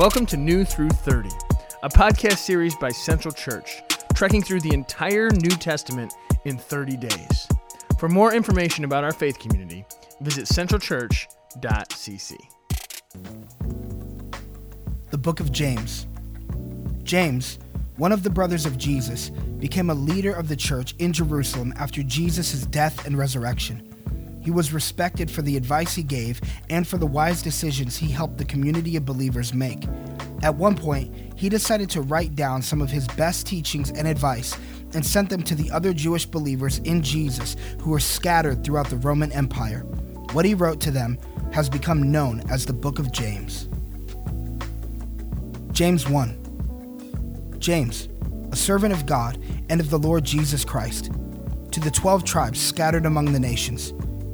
Welcome to New Through 30, a podcast series by Central Church, trekking through the entire New Testament in 30 days. For more information about our faith community, visit centralchurch.cc. The Book of James. James, one of the brothers of Jesus, became a leader of the church in Jerusalem after Jesus' death and resurrection. He was respected for the advice he gave and for the wise decisions he helped the community of believers make. At one point, he decided to write down some of his best teachings and advice and sent them to the other Jewish believers in Jesus who were scattered throughout the Roman Empire. What he wrote to them has become known as the Book of James. James 1 James, a servant of God and of the Lord Jesus Christ, to the twelve tribes scattered among the nations,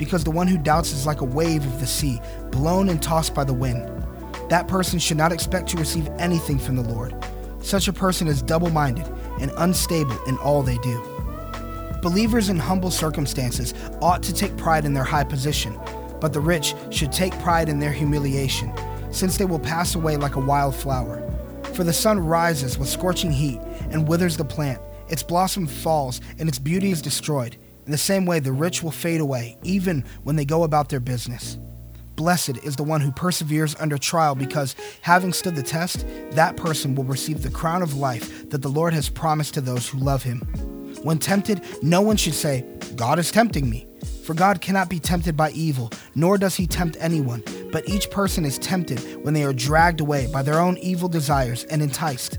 because the one who doubts is like a wave of the sea, blown and tossed by the wind. That person should not expect to receive anything from the Lord. Such a person is double minded and unstable in all they do. Believers in humble circumstances ought to take pride in their high position, but the rich should take pride in their humiliation, since they will pass away like a wild flower. For the sun rises with scorching heat and withers the plant, its blossom falls, and its beauty is destroyed. In the same way, the rich will fade away, even when they go about their business. Blessed is the one who perseveres under trial, because having stood the test, that person will receive the crown of life that the Lord has promised to those who love him. When tempted, no one should say, God is tempting me. For God cannot be tempted by evil, nor does he tempt anyone, but each person is tempted when they are dragged away by their own evil desires and enticed.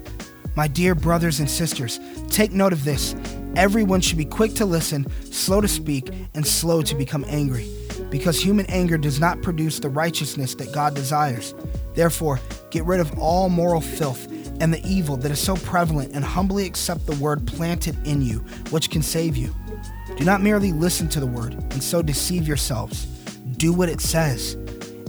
My dear brothers and sisters, take note of this. Everyone should be quick to listen, slow to speak, and slow to become angry, because human anger does not produce the righteousness that God desires. Therefore, get rid of all moral filth and the evil that is so prevalent, and humbly accept the word planted in you, which can save you. Do not merely listen to the word and so deceive yourselves. Do what it says.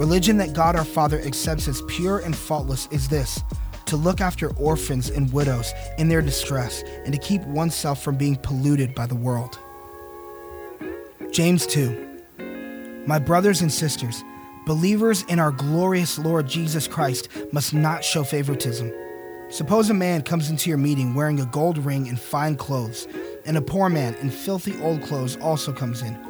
Religion that God our Father accepts as pure and faultless is this to look after orphans and widows in their distress, and to keep oneself from being polluted by the world. James 2 My brothers and sisters, believers in our glorious Lord Jesus Christ must not show favoritism. Suppose a man comes into your meeting wearing a gold ring and fine clothes, and a poor man in filthy old clothes also comes in.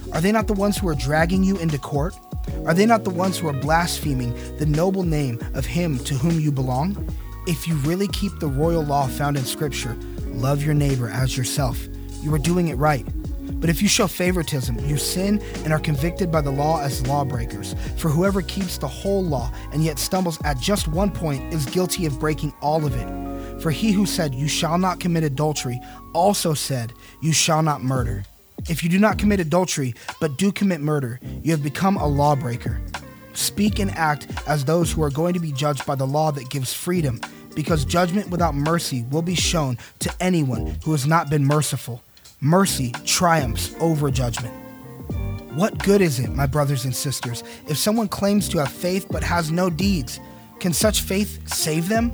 Are they not the ones who are dragging you into court? Are they not the ones who are blaspheming the noble name of him to whom you belong? If you really keep the royal law found in Scripture, love your neighbor as yourself, you are doing it right. But if you show favoritism, you sin and are convicted by the law as lawbreakers. For whoever keeps the whole law and yet stumbles at just one point is guilty of breaking all of it. For he who said, You shall not commit adultery, also said, You shall not murder. If you do not commit adultery, but do commit murder, you have become a lawbreaker. Speak and act as those who are going to be judged by the law that gives freedom, because judgment without mercy will be shown to anyone who has not been merciful. Mercy triumphs over judgment. What good is it, my brothers and sisters, if someone claims to have faith but has no deeds? Can such faith save them?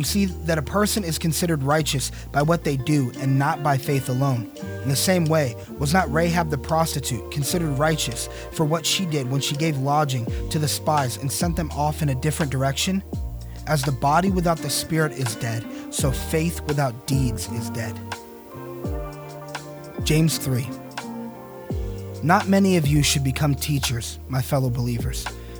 You see that a person is considered righteous by what they do and not by faith alone. In the same way, was not Rahab the prostitute considered righteous for what she did when she gave lodging to the spies and sent them off in a different direction? As the body without the spirit is dead, so faith without deeds is dead. James 3 Not many of you should become teachers, my fellow believers,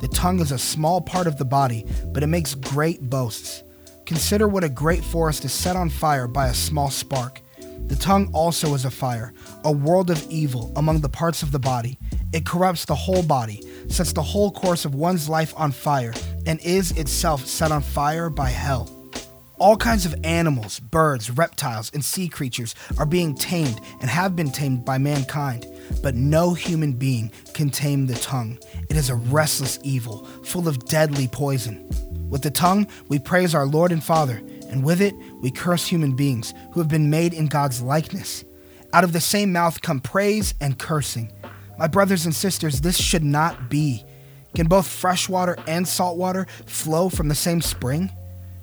the tongue is a small part of the body, but it makes great boasts. Consider what a great forest is set on fire by a small spark. The tongue also is a fire, a world of evil among the parts of the body. It corrupts the whole body, sets the whole course of one's life on fire, and is itself set on fire by hell. All kinds of animals, birds, reptiles, and sea creatures are being tamed and have been tamed by mankind, but no human being can tame the tongue. It is a restless evil, full of deadly poison. With the tongue, we praise our Lord and Father, and with it, we curse human beings who have been made in God's likeness. Out of the same mouth come praise and cursing. My brothers and sisters, this should not be. Can both fresh water and salt water flow from the same spring?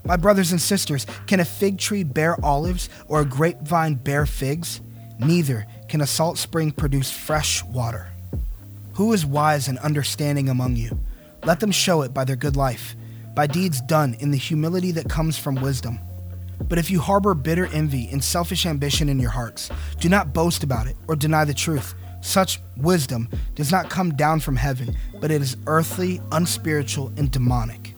My brothers and sisters, can a fig tree bear olives or a grapevine bear figs? Neither can a salt spring produce fresh water. Who is wise and understanding among you? Let them show it by their good life by deeds done in the humility that comes from wisdom. But if you harbor bitter envy and selfish ambition in your hearts, do not boast about it or deny the truth. Such wisdom does not come down from heaven, but it is earthly, unspiritual, and demonic.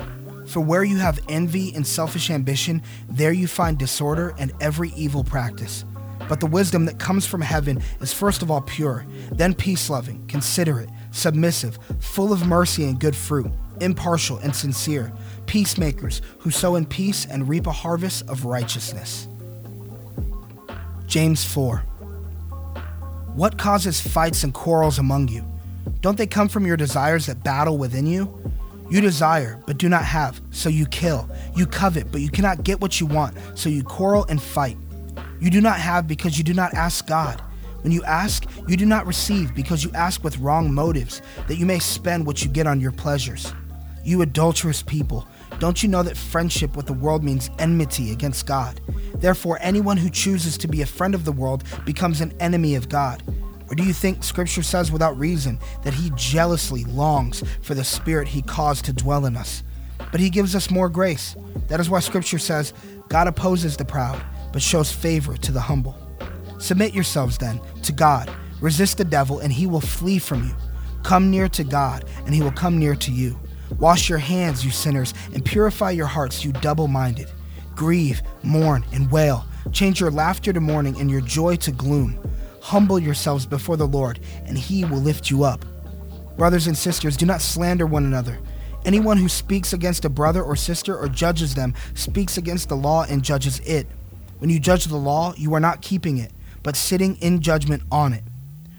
For where you have envy and selfish ambition, there you find disorder and every evil practice. But the wisdom that comes from heaven is first of all pure, then peace loving, considerate, submissive, full of mercy and good fruit impartial, and sincere, peacemakers who sow in peace and reap a harvest of righteousness. James 4 What causes fights and quarrels among you? Don't they come from your desires that battle within you? You desire, but do not have, so you kill. You covet, but you cannot get what you want, so you quarrel and fight. You do not have because you do not ask God. When you ask, you do not receive because you ask with wrong motives, that you may spend what you get on your pleasures. You adulterous people, don't you know that friendship with the world means enmity against God? Therefore, anyone who chooses to be a friend of the world becomes an enemy of God. Or do you think Scripture says without reason that He jealously longs for the Spirit He caused to dwell in us? But He gives us more grace. That is why Scripture says, God opposes the proud, but shows favor to the humble. Submit yourselves then to God. Resist the devil, and he will flee from you. Come near to God, and he will come near to you. Wash your hands, you sinners, and purify your hearts, you double minded. Grieve, mourn, and wail. Change your laughter to mourning and your joy to gloom. Humble yourselves before the Lord, and he will lift you up. Brothers and sisters, do not slander one another. Anyone who speaks against a brother or sister or judges them speaks against the law and judges it. When you judge the law, you are not keeping it, but sitting in judgment on it.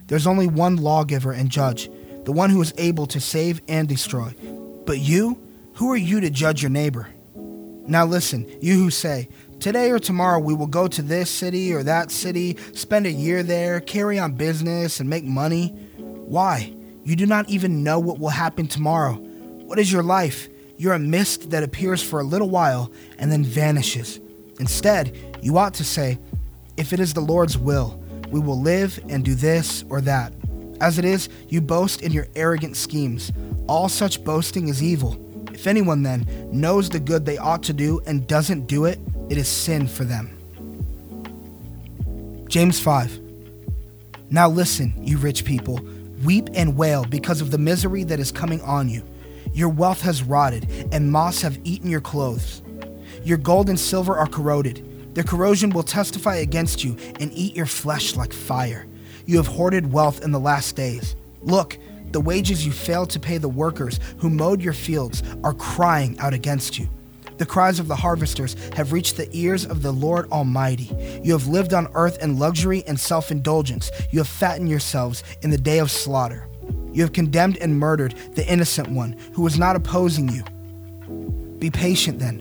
There's only one lawgiver and judge, the one who is able to save and destroy. But you, who are you to judge your neighbor? Now listen, you who say, Today or tomorrow we will go to this city or that city, spend a year there, carry on business, and make money. Why? You do not even know what will happen tomorrow. What is your life? You're a mist that appears for a little while and then vanishes. Instead, you ought to say, If it is the Lord's will, we will live and do this or that. As it is, you boast in your arrogant schemes. All such boasting is evil. If anyone then knows the good they ought to do and doesn't do it, it is sin for them. James 5. Now listen, you rich people, weep and wail because of the misery that is coming on you. Your wealth has rotted, and moths have eaten your clothes. Your gold and silver are corroded. Their corrosion will testify against you and eat your flesh like fire. You have hoarded wealth in the last days. Look, the wages you failed to pay the workers who mowed your fields are crying out against you. The cries of the harvesters have reached the ears of the Lord Almighty. You have lived on earth in luxury and self indulgence. You have fattened yourselves in the day of slaughter. You have condemned and murdered the innocent one who was not opposing you. Be patient then,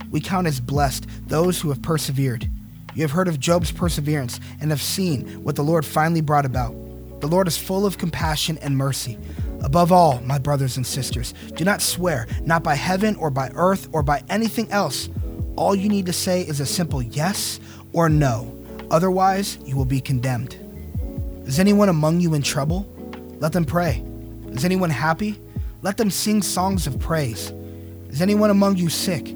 we count as blessed those who have persevered. You have heard of Job's perseverance and have seen what the Lord finally brought about. The Lord is full of compassion and mercy. Above all, my brothers and sisters, do not swear, not by heaven or by earth or by anything else all you need to say is a simple yes or no. Otherwise, you will be condemned. Is anyone among you in trouble? Let them pray. Is anyone happy? Let them sing songs of praise. Is anyone among you sick?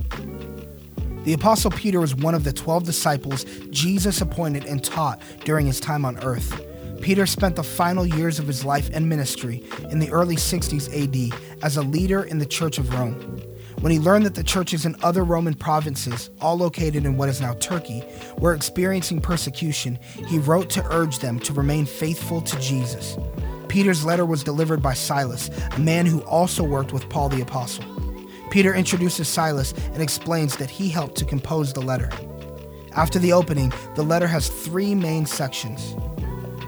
The Apostle Peter was one of the 12 disciples Jesus appointed and taught during his time on earth. Peter spent the final years of his life and ministry in the early 60s AD as a leader in the Church of Rome. When he learned that the churches in other Roman provinces, all located in what is now Turkey, were experiencing persecution, he wrote to urge them to remain faithful to Jesus. Peter's letter was delivered by Silas, a man who also worked with Paul the Apostle. Peter introduces Silas and explains that he helped to compose the letter. After the opening, the letter has three main sections.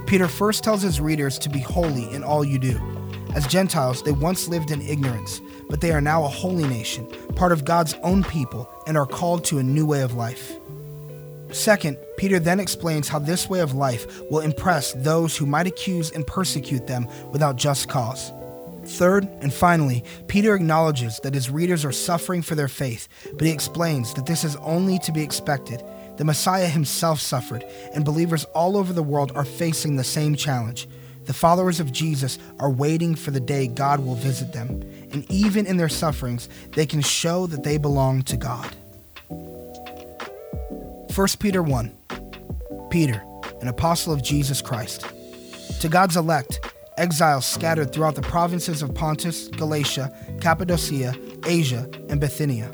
Peter first tells his readers to be holy in all you do. As Gentiles, they once lived in ignorance, but they are now a holy nation, part of God's own people, and are called to a new way of life. Second, Peter then explains how this way of life will impress those who might accuse and persecute them without just cause. Third, and finally, Peter acknowledges that his readers are suffering for their faith, but he explains that this is only to be expected. The Messiah himself suffered, and believers all over the world are facing the same challenge. The followers of Jesus are waiting for the day God will visit them, and even in their sufferings, they can show that they belong to God. 1 Peter 1 Peter, an apostle of Jesus Christ. To God's elect, exiles scattered throughout the provinces of Pontus, Galatia, Cappadocia, Asia, and Bithynia,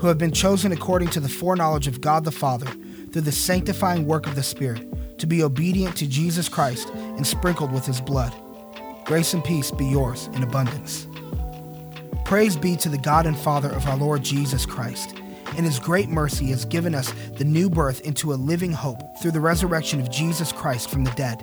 who have been chosen according to the foreknowledge of God the Father through the sanctifying work of the Spirit to be obedient to Jesus Christ and sprinkled with his blood. Grace and peace be yours in abundance. Praise be to the God and Father of our Lord Jesus Christ. In his great mercy, has given us the new birth into a living hope through the resurrection of Jesus Christ from the dead,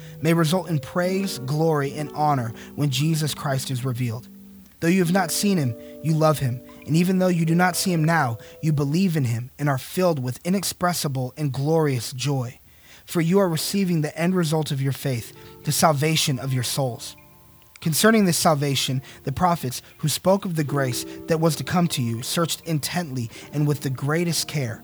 may result in praise, glory, and honor when Jesus Christ is revealed. Though you have not seen him, you love him, and even though you do not see him now, you believe in him and are filled with inexpressible and glorious joy for you are receiving the end result of your faith, the salvation of your souls. Concerning this salvation, the prophets who spoke of the grace that was to come to you searched intently and with the greatest care,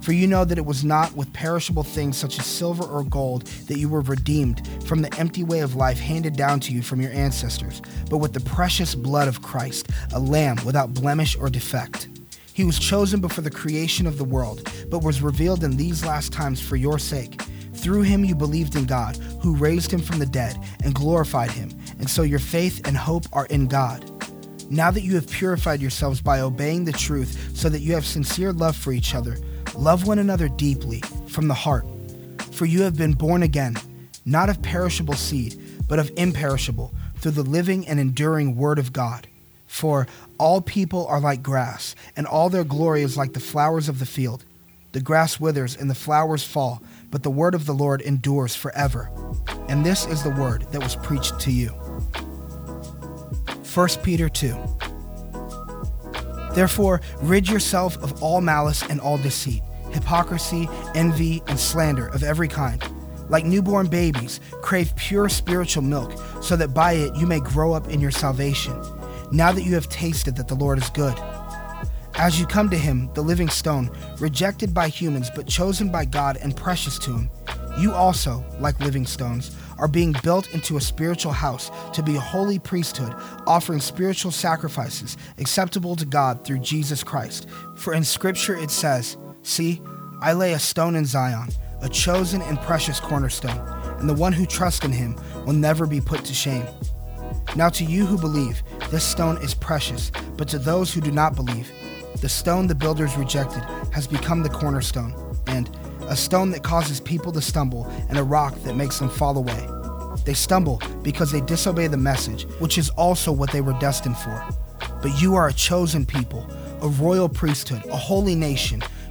For you know that it was not with perishable things such as silver or gold that you were redeemed from the empty way of life handed down to you from your ancestors, but with the precious blood of Christ, a lamb without blemish or defect. He was chosen before the creation of the world, but was revealed in these last times for your sake. Through him you believed in God, who raised him from the dead and glorified him and so your faith and hope are in God. Now that you have purified yourselves by obeying the truth, so that you have sincere love for each other, love one another deeply, from the heart. For you have been born again, not of perishable seed, but of imperishable, through the living and enduring Word of God. For all people are like grass, and all their glory is like the flowers of the field. The grass withers and the flowers fall, but the word of the Lord endures forever. And this is the word that was preached to you. 1 Peter 2. Therefore, rid yourself of all malice and all deceit, hypocrisy, envy, and slander of every kind. Like newborn babies, crave pure spiritual milk, so that by it you may grow up in your salvation, now that you have tasted that the Lord is good. As you come to him, the living stone, rejected by humans but chosen by God and precious to him, you also, like living stones, are being built into a spiritual house to be a holy priesthood, offering spiritual sacrifices acceptable to God through Jesus Christ. For in Scripture it says, See, I lay a stone in Zion, a chosen and precious cornerstone, and the one who trusts in him will never be put to shame. Now, to you who believe, this stone is precious, but to those who do not believe, the stone the builders rejected has become the cornerstone, and a stone that causes people to stumble, and a rock that makes them fall away. They stumble because they disobey the message, which is also what they were destined for. But you are a chosen people, a royal priesthood, a holy nation,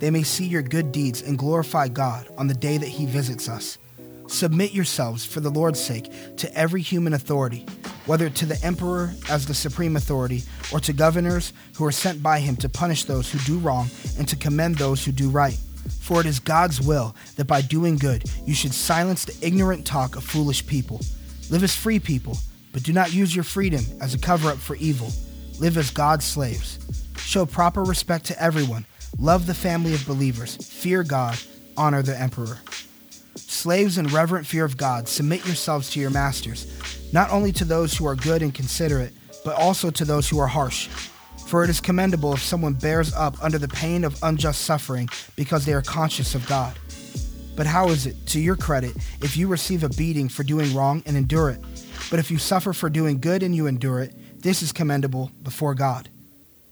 they may see your good deeds and glorify God on the day that He visits us. Submit yourselves, for the Lord's sake, to every human authority whether to the emperor as the supreme authority, or to governors who are sent by him to punish those who do wrong and to commend those who do right. For it is God's will that by doing good you should silence the ignorant talk of foolish people. Live as free people, but do not use your freedom as a cover up for evil. Live as God's slaves. Show proper respect to everyone. Love the family of believers. Fear God. Honor the emperor. Slaves in reverent fear of God, submit yourselves to your masters, not only to those who are good and considerate, but also to those who are harsh. For it is commendable if someone bears up under the pain of unjust suffering because they are conscious of God. But how is it, to your credit, if you receive a beating for doing wrong and endure it? But if you suffer for doing good and you endure it, this is commendable before God.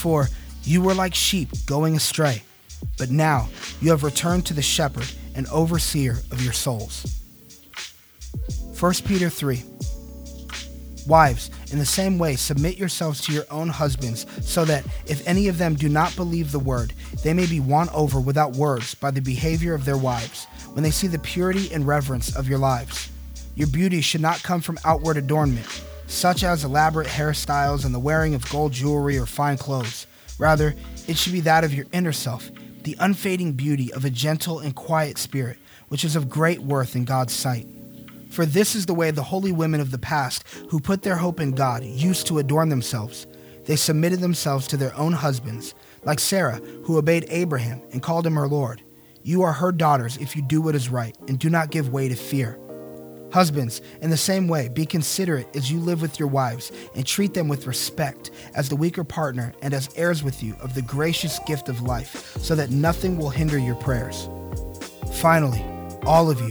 For you were like sheep going astray, but now you have returned to the shepherd and overseer of your souls. 1 Peter 3 Wives, in the same way, submit yourselves to your own husbands, so that if any of them do not believe the word, they may be won over without words by the behavior of their wives, when they see the purity and reverence of your lives. Your beauty should not come from outward adornment, such as elaborate hairstyles and the wearing of gold jewelry or fine clothes. Rather, it should be that of your inner self, the unfading beauty of a gentle and quiet spirit, which is of great worth in God's sight. For this is the way the holy women of the past, who put their hope in God, used to adorn themselves. They submitted themselves to their own husbands, like Sarah, who obeyed Abraham and called him her Lord. You are her daughters if you do what is right and do not give way to fear. Husbands, in the same way, be considerate as you live with your wives and treat them with respect as the weaker partner and as heirs with you of the gracious gift of life, so that nothing will hinder your prayers. Finally, all of you,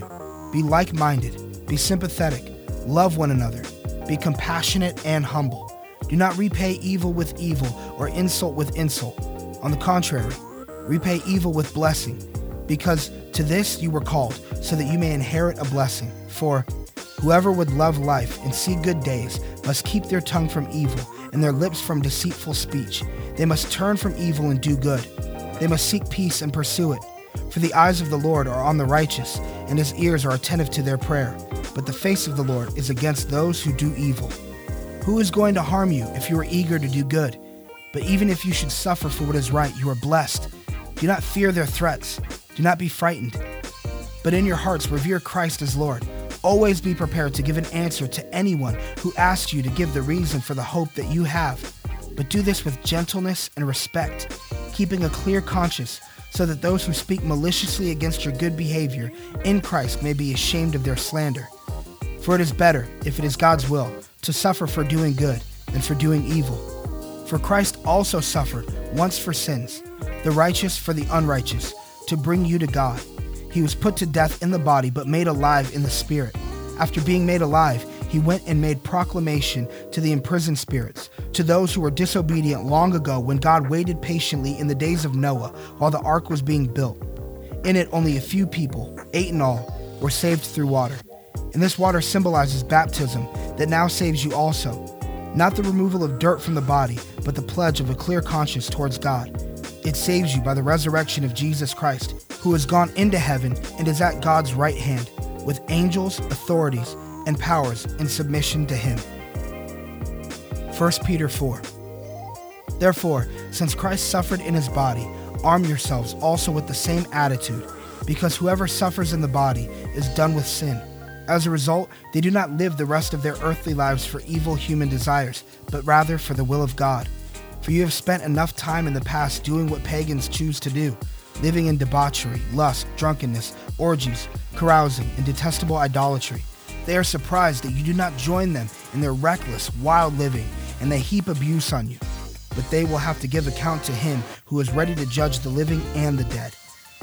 be like minded be sympathetic, love one another, be compassionate and humble. Do not repay evil with evil or insult with insult. On the contrary, repay evil with blessing, because to this you were called, so that you may inherit a blessing. For whoever would love life and see good days must keep their tongue from evil and their lips from deceitful speech. They must turn from evil and do good. They must seek peace and pursue it. For the eyes of the Lord are on the righteous, and his ears are attentive to their prayer but the face of the Lord is against those who do evil. Who is going to harm you if you are eager to do good? But even if you should suffer for what is right, you are blessed. Do not fear their threats. Do not be frightened. But in your hearts, revere Christ as Lord. Always be prepared to give an answer to anyone who asks you to give the reason for the hope that you have. But do this with gentleness and respect, keeping a clear conscience so that those who speak maliciously against your good behavior in Christ may be ashamed of their slander. For it is better, if it is God's will, to suffer for doing good than for doing evil. For Christ also suffered once for sins, the righteous for the unrighteous, to bring you to God. He was put to death in the body, but made alive in the spirit. After being made alive, he went and made proclamation to the imprisoned spirits, to those who were disobedient long ago when God waited patiently in the days of Noah while the ark was being built. In it, only a few people, eight in all, were saved through water. And this water symbolizes baptism that now saves you also. Not the removal of dirt from the body, but the pledge of a clear conscience towards God. It saves you by the resurrection of Jesus Christ, who has gone into heaven and is at God's right hand, with angels, authorities, and powers in submission to him. 1 Peter 4 Therefore, since Christ suffered in his body, arm yourselves also with the same attitude, because whoever suffers in the body is done with sin as a result, they do not live the rest of their earthly lives for evil human desires, but rather for the will of God. For you have spent enough time in the past doing what pagans choose to do, living in debauchery, lust, drunkenness, orgies, carousing, and detestable idolatry. They are surprised that you do not join them in their reckless, wild living, and they heap abuse on you. But they will have to give account to him who is ready to judge the living and the dead.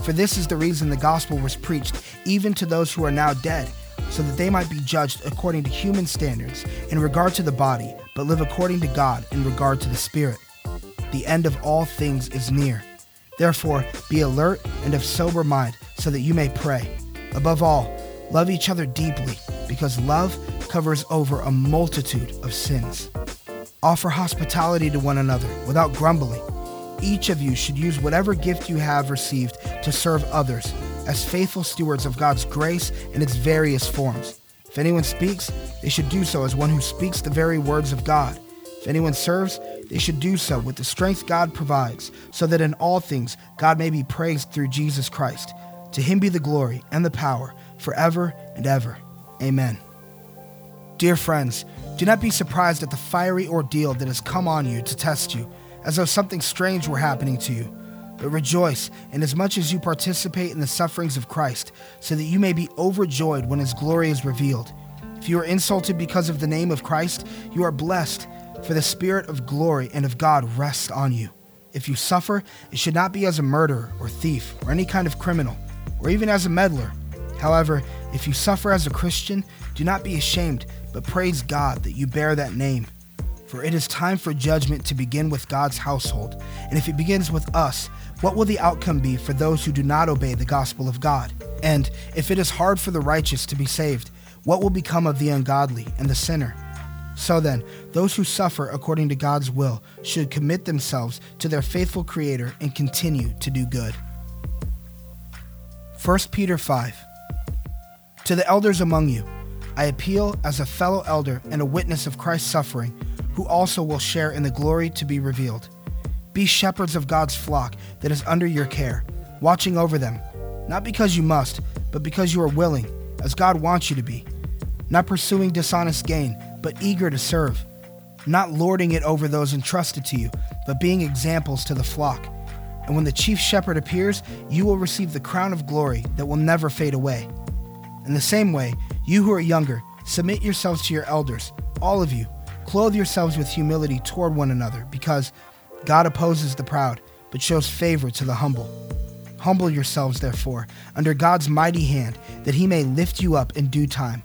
For this is the reason the gospel was preached, even to those who are now dead so that they might be judged according to human standards in regard to the body, but live according to God in regard to the spirit. The end of all things is near. Therefore, be alert and of sober mind, so that you may pray. Above all, love each other deeply, because love covers over a multitude of sins. Offer hospitality to one another without grumbling. Each of you should use whatever gift you have received to serve others as faithful stewards of God's grace in its various forms. If anyone speaks, they should do so as one who speaks the very words of God. If anyone serves, they should do so with the strength God provides, so that in all things God may be praised through Jesus Christ. To him be the glory and the power forever and ever. Amen. Dear friends, do not be surprised at the fiery ordeal that has come on you to test you, as though something strange were happening to you. But rejoice inasmuch as you participate in the sufferings of Christ, so that you may be overjoyed when his glory is revealed. If you are insulted because of the name of Christ, you are blessed, for the Spirit of glory and of God rests on you. If you suffer, it should not be as a murderer or thief or any kind of criminal, or even as a meddler. However, if you suffer as a Christian, do not be ashamed, but praise God that you bear that name. For it is time for judgment to begin with God's household. And if it begins with us, what will the outcome be for those who do not obey the gospel of God? And if it is hard for the righteous to be saved, what will become of the ungodly and the sinner? So then, those who suffer according to God's will should commit themselves to their faithful Creator and continue to do good. 1 Peter 5 To the elders among you, I appeal as a fellow elder and a witness of Christ's suffering, who also will share in the glory to be revealed. Be shepherds of God's flock that is under your care, watching over them, not because you must, but because you are willing, as God wants you to be. Not pursuing dishonest gain, but eager to serve. Not lording it over those entrusted to you, but being examples to the flock. And when the chief shepherd appears, you will receive the crown of glory that will never fade away. In the same way, you who are younger, submit yourselves to your elders, all of you. Clothe yourselves with humility toward one another, because God opposes the proud, but shows favor to the humble. Humble yourselves, therefore, under God's mighty hand, that he may lift you up in due time.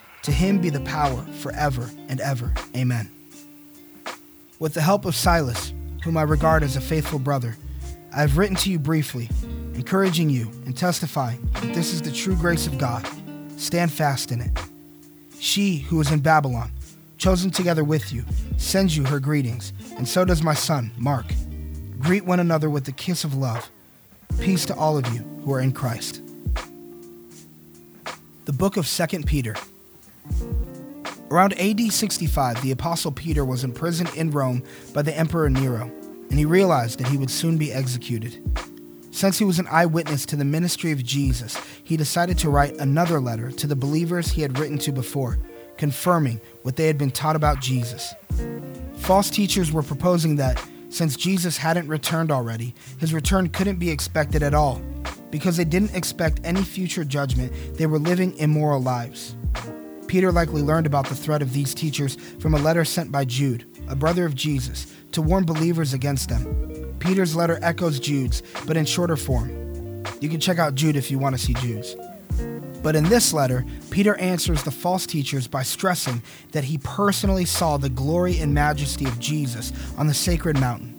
To him be the power forever and ever. Amen. With the help of Silas, whom I regard as a faithful brother, I have written to you briefly, encouraging you and testifying that this is the true grace of God. Stand fast in it. She who is in Babylon, chosen together with you, sends you her greetings, and so does my son, Mark. Greet one another with the kiss of love. Peace to all of you who are in Christ. The book of 2 Peter. Around AD 65, the Apostle Peter was imprisoned in Rome by the Emperor Nero, and he realized that he would soon be executed. Since he was an eyewitness to the ministry of Jesus, he decided to write another letter to the believers he had written to before confirming what they had been taught about Jesus. False teachers were proposing that, since Jesus hadn't returned already, his return couldn't be expected at all. Because they didn't expect any future judgment, they were living immoral lives. Peter likely learned about the threat of these teachers from a letter sent by Jude, a brother of Jesus, to warn believers against them. Peter's letter echoes Jude's, but in shorter form. You can check out Jude if you want to see Jude's. But in this letter, Peter answers the false teachers by stressing that he personally saw the glory and majesty of Jesus on the sacred mountain.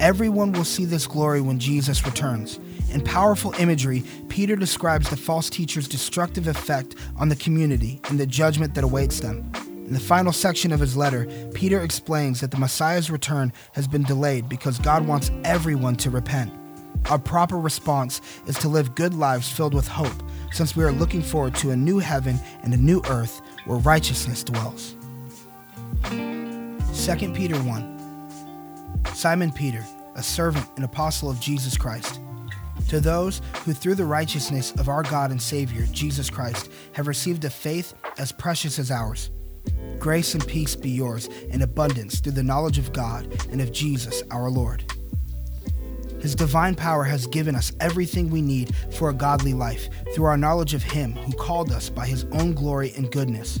Everyone will see this glory when Jesus returns. In powerful imagery, Peter describes the false teachers' destructive effect on the community and the judgment that awaits them. In the final section of his letter, Peter explains that the Messiah's return has been delayed because God wants everyone to repent. Our proper response is to live good lives filled with hope, since we are looking forward to a new heaven and a new earth where righteousness dwells. 2 Peter 1 Simon Peter, a servant and apostle of Jesus Christ, to those who through the righteousness of our God and Savior, Jesus Christ, have received a faith as precious as ours. Grace and peace be yours in abundance through the knowledge of God and of Jesus our Lord. His divine power has given us everything we need for a godly life through our knowledge of Him who called us by His own glory and goodness.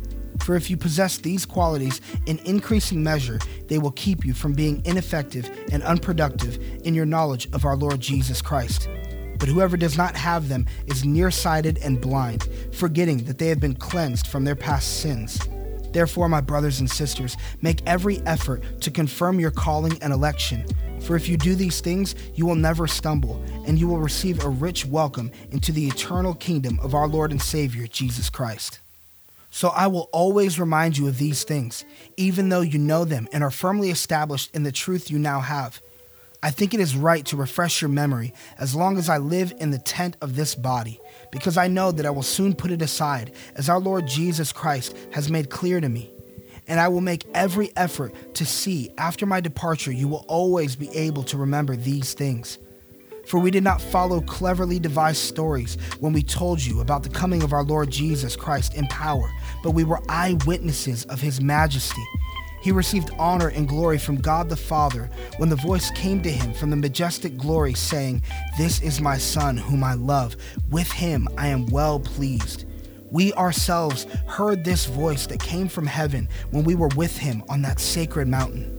For if you possess these qualities in increasing measure, they will keep you from being ineffective and unproductive in your knowledge of our Lord Jesus Christ. But whoever does not have them is nearsighted and blind, forgetting that they have been cleansed from their past sins. Therefore, my brothers and sisters, make every effort to confirm your calling and election. For if you do these things, you will never stumble, and you will receive a rich welcome into the eternal kingdom of our Lord and Savior, Jesus Christ. So I will always remind you of these things, even though you know them and are firmly established in the truth you now have. I think it is right to refresh your memory as long as I live in the tent of this body, because I know that I will soon put it aside, as our Lord Jesus Christ has made clear to me. And I will make every effort to see after my departure you will always be able to remember these things. For we did not follow cleverly devised stories when we told you about the coming of our Lord Jesus Christ in power, but we were eyewitnesses of his majesty. He received honor and glory from God the Father when the voice came to him from the majestic glory, saying, This is my Son, whom I love. With him I am well pleased. We ourselves heard this voice that came from heaven when we were with him on that sacred mountain.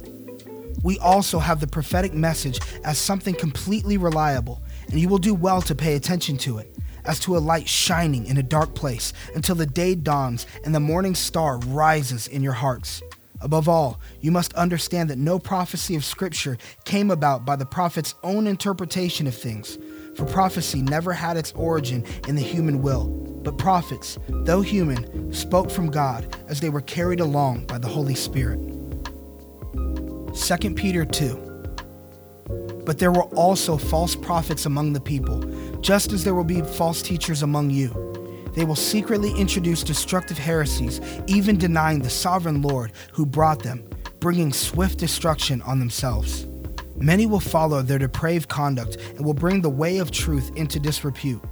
We also have the prophetic message as something completely reliable, and you will do well to pay attention to it, as to a light shining in a dark place until the day dawns and the morning star rises in your hearts. Above all, you must understand that no prophecy of Scripture came about by the prophet's own interpretation of things, for prophecy never had its origin in the human will, but prophets, though human, spoke from God as they were carried along by the Holy Spirit. 2 Peter 2 But there were also false prophets among the people, just as there will be false teachers among you they will secretly introduce destructive heresies, even denying the sovereign Lord who brought them, bringing swift destruction on themselves. Many will follow their depraved conduct and will bring the way of truth into disrepute.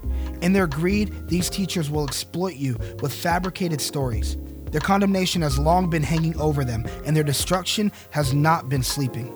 In their greed, these teachers will exploit you with fabricated stories. Their condemnation has long been hanging over them, and their destruction has not been sleeping.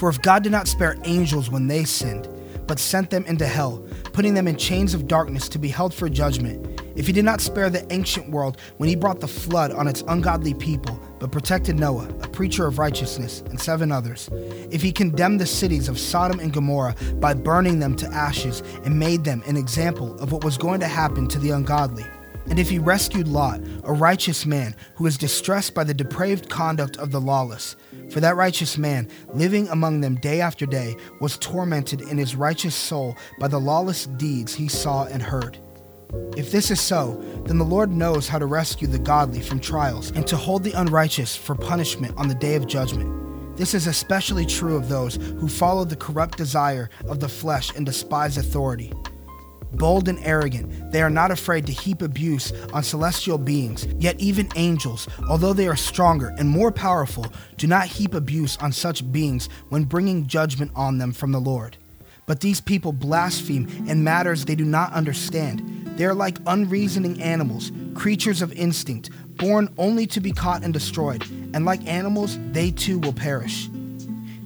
For if God did not spare angels when they sinned, but sent them into hell, putting them in chains of darkness to be held for judgment. If he did not spare the ancient world when he brought the flood on its ungodly people, but protected Noah, a preacher of righteousness, and seven others, if he condemned the cities of Sodom and Gomorrah by burning them to ashes and made them an example of what was going to happen to the ungodly, and if he rescued Lot, a righteous man who was distressed by the depraved conduct of the lawless, for that righteous man, living among them day after day, was tormented in his righteous soul by the lawless deeds he saw and heard. If this is so, then the Lord knows how to rescue the godly from trials and to hold the unrighteous for punishment on the day of judgment. This is especially true of those who follow the corrupt desire of the flesh and despise authority bold and arrogant. They are not afraid to heap abuse on celestial beings. Yet, even angels, although they are stronger and more powerful, do not heap abuse on such beings when bringing judgment on them from the Lord. But these people blaspheme in matters they do not understand. They are like unreasoning animals, creatures of instinct, born only to be caught and destroyed. And like animals, they too will perish.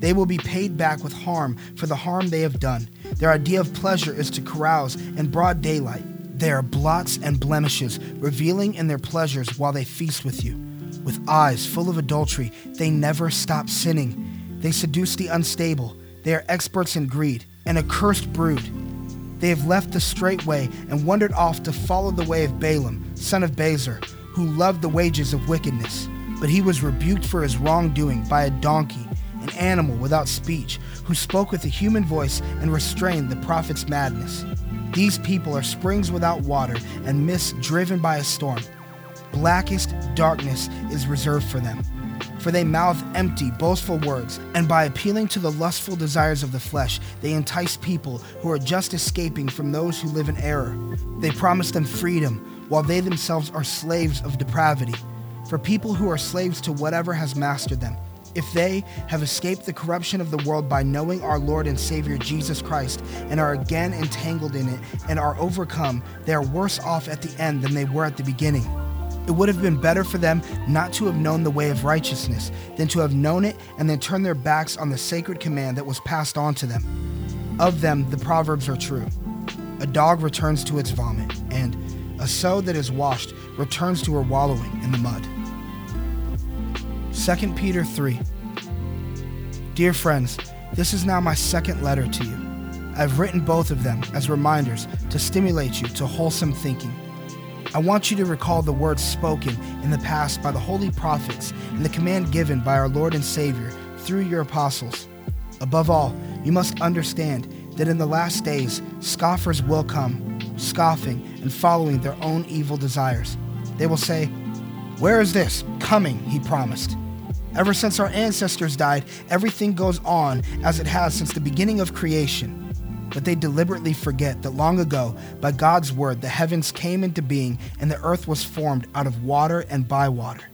They will be paid back with harm for the harm they have done. Their idea of pleasure is to carouse in broad daylight. They are blots and blemishes, revealing in their pleasures while they feast with you. With eyes full of adultery, they never stop sinning. They seduce the unstable. They are experts in greed, an accursed brood. They have left the straight way and wandered off to follow the way of Balaam, son of Bezer, who loved the wages of wickedness. But he was rebuked for his wrongdoing by a donkey an animal without speech, who spoke with a human voice and restrained the prophet's madness. These people are springs without water and mist driven by a storm. Blackest darkness is reserved for them. For they mouth empty, boastful words, and by appealing to the lustful desires of the flesh, they entice people who are just escaping from those who live in error. They promise them freedom, while they themselves are slaves of depravity. For people who are slaves to whatever has mastered them, If they have escaped the corruption of the world by knowing our Lord and Savior Jesus Christ and are again entangled in it and are overcome, they are worse off at the end than they were at the beginning. It would have been better for them not to have known the way of righteousness than to have known it and then turn their backs on the sacred command that was passed on to them. Of them, the Proverbs are true. A dog returns to its vomit, and a sow that is washed returns to her wallowing in the mud. 2 Peter 3 Dear friends, this is now my second letter to you. I've written both of them as reminders to stimulate you to wholesome thinking. I want you to recall the words spoken in the past by the holy prophets and the command given by our Lord and Savior through your apostles. Above all, you must understand that in the last days scoffers will come, scoffing and following their own evil desires. They will say, Where is this coming he promised? Ever since our ancestors died, everything goes on as it has since the beginning of creation. But they deliberately forget that long ago, by God's word, the heavens came into being and the earth was formed out of water and by water.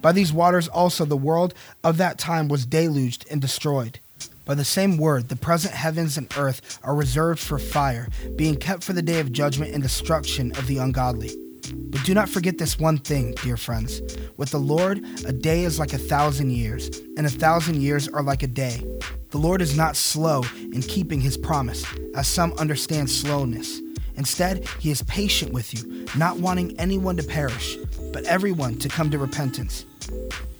By these waters also the world of that time was deluged and destroyed. By the same word, the present heavens and earth are reserved for fire, being kept for the day of judgment and destruction of the ungodly. But do not forget this one thing, dear friends. With the Lord, a day is like a thousand years, and a thousand years are like a day. The Lord is not slow in keeping his promise, as some understand slowness. Instead, he is patient with you, not wanting anyone to perish, but everyone to come to repentance.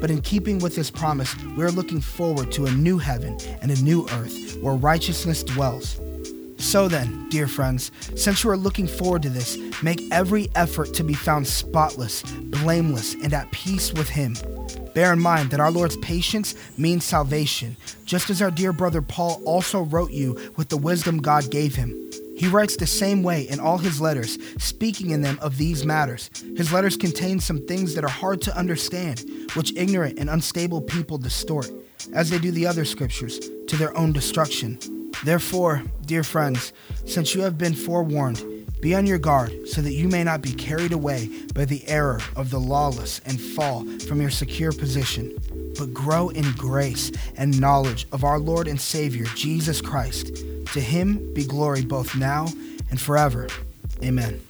But in keeping with this promise, we are looking forward to a new heaven and a new earth where righteousness dwells. So then, dear friends, since you are looking forward to this, make every effort to be found spotless, blameless, and at peace with Him. Bear in mind that our Lord's patience means salvation, just as our dear brother Paul also wrote you with the wisdom God gave him. He writes the same way in all his letters, speaking in them of these matters. His letters contain some things that are hard to understand, which ignorant and unstable people distort, as they do the other scriptures, to their own destruction. Therefore, dear friends, since you have been forewarned, be on your guard so that you may not be carried away by the error of the lawless and fall from your secure position, but grow in grace and knowledge of our Lord and Savior, Jesus Christ. To him be glory both now and forever. Amen.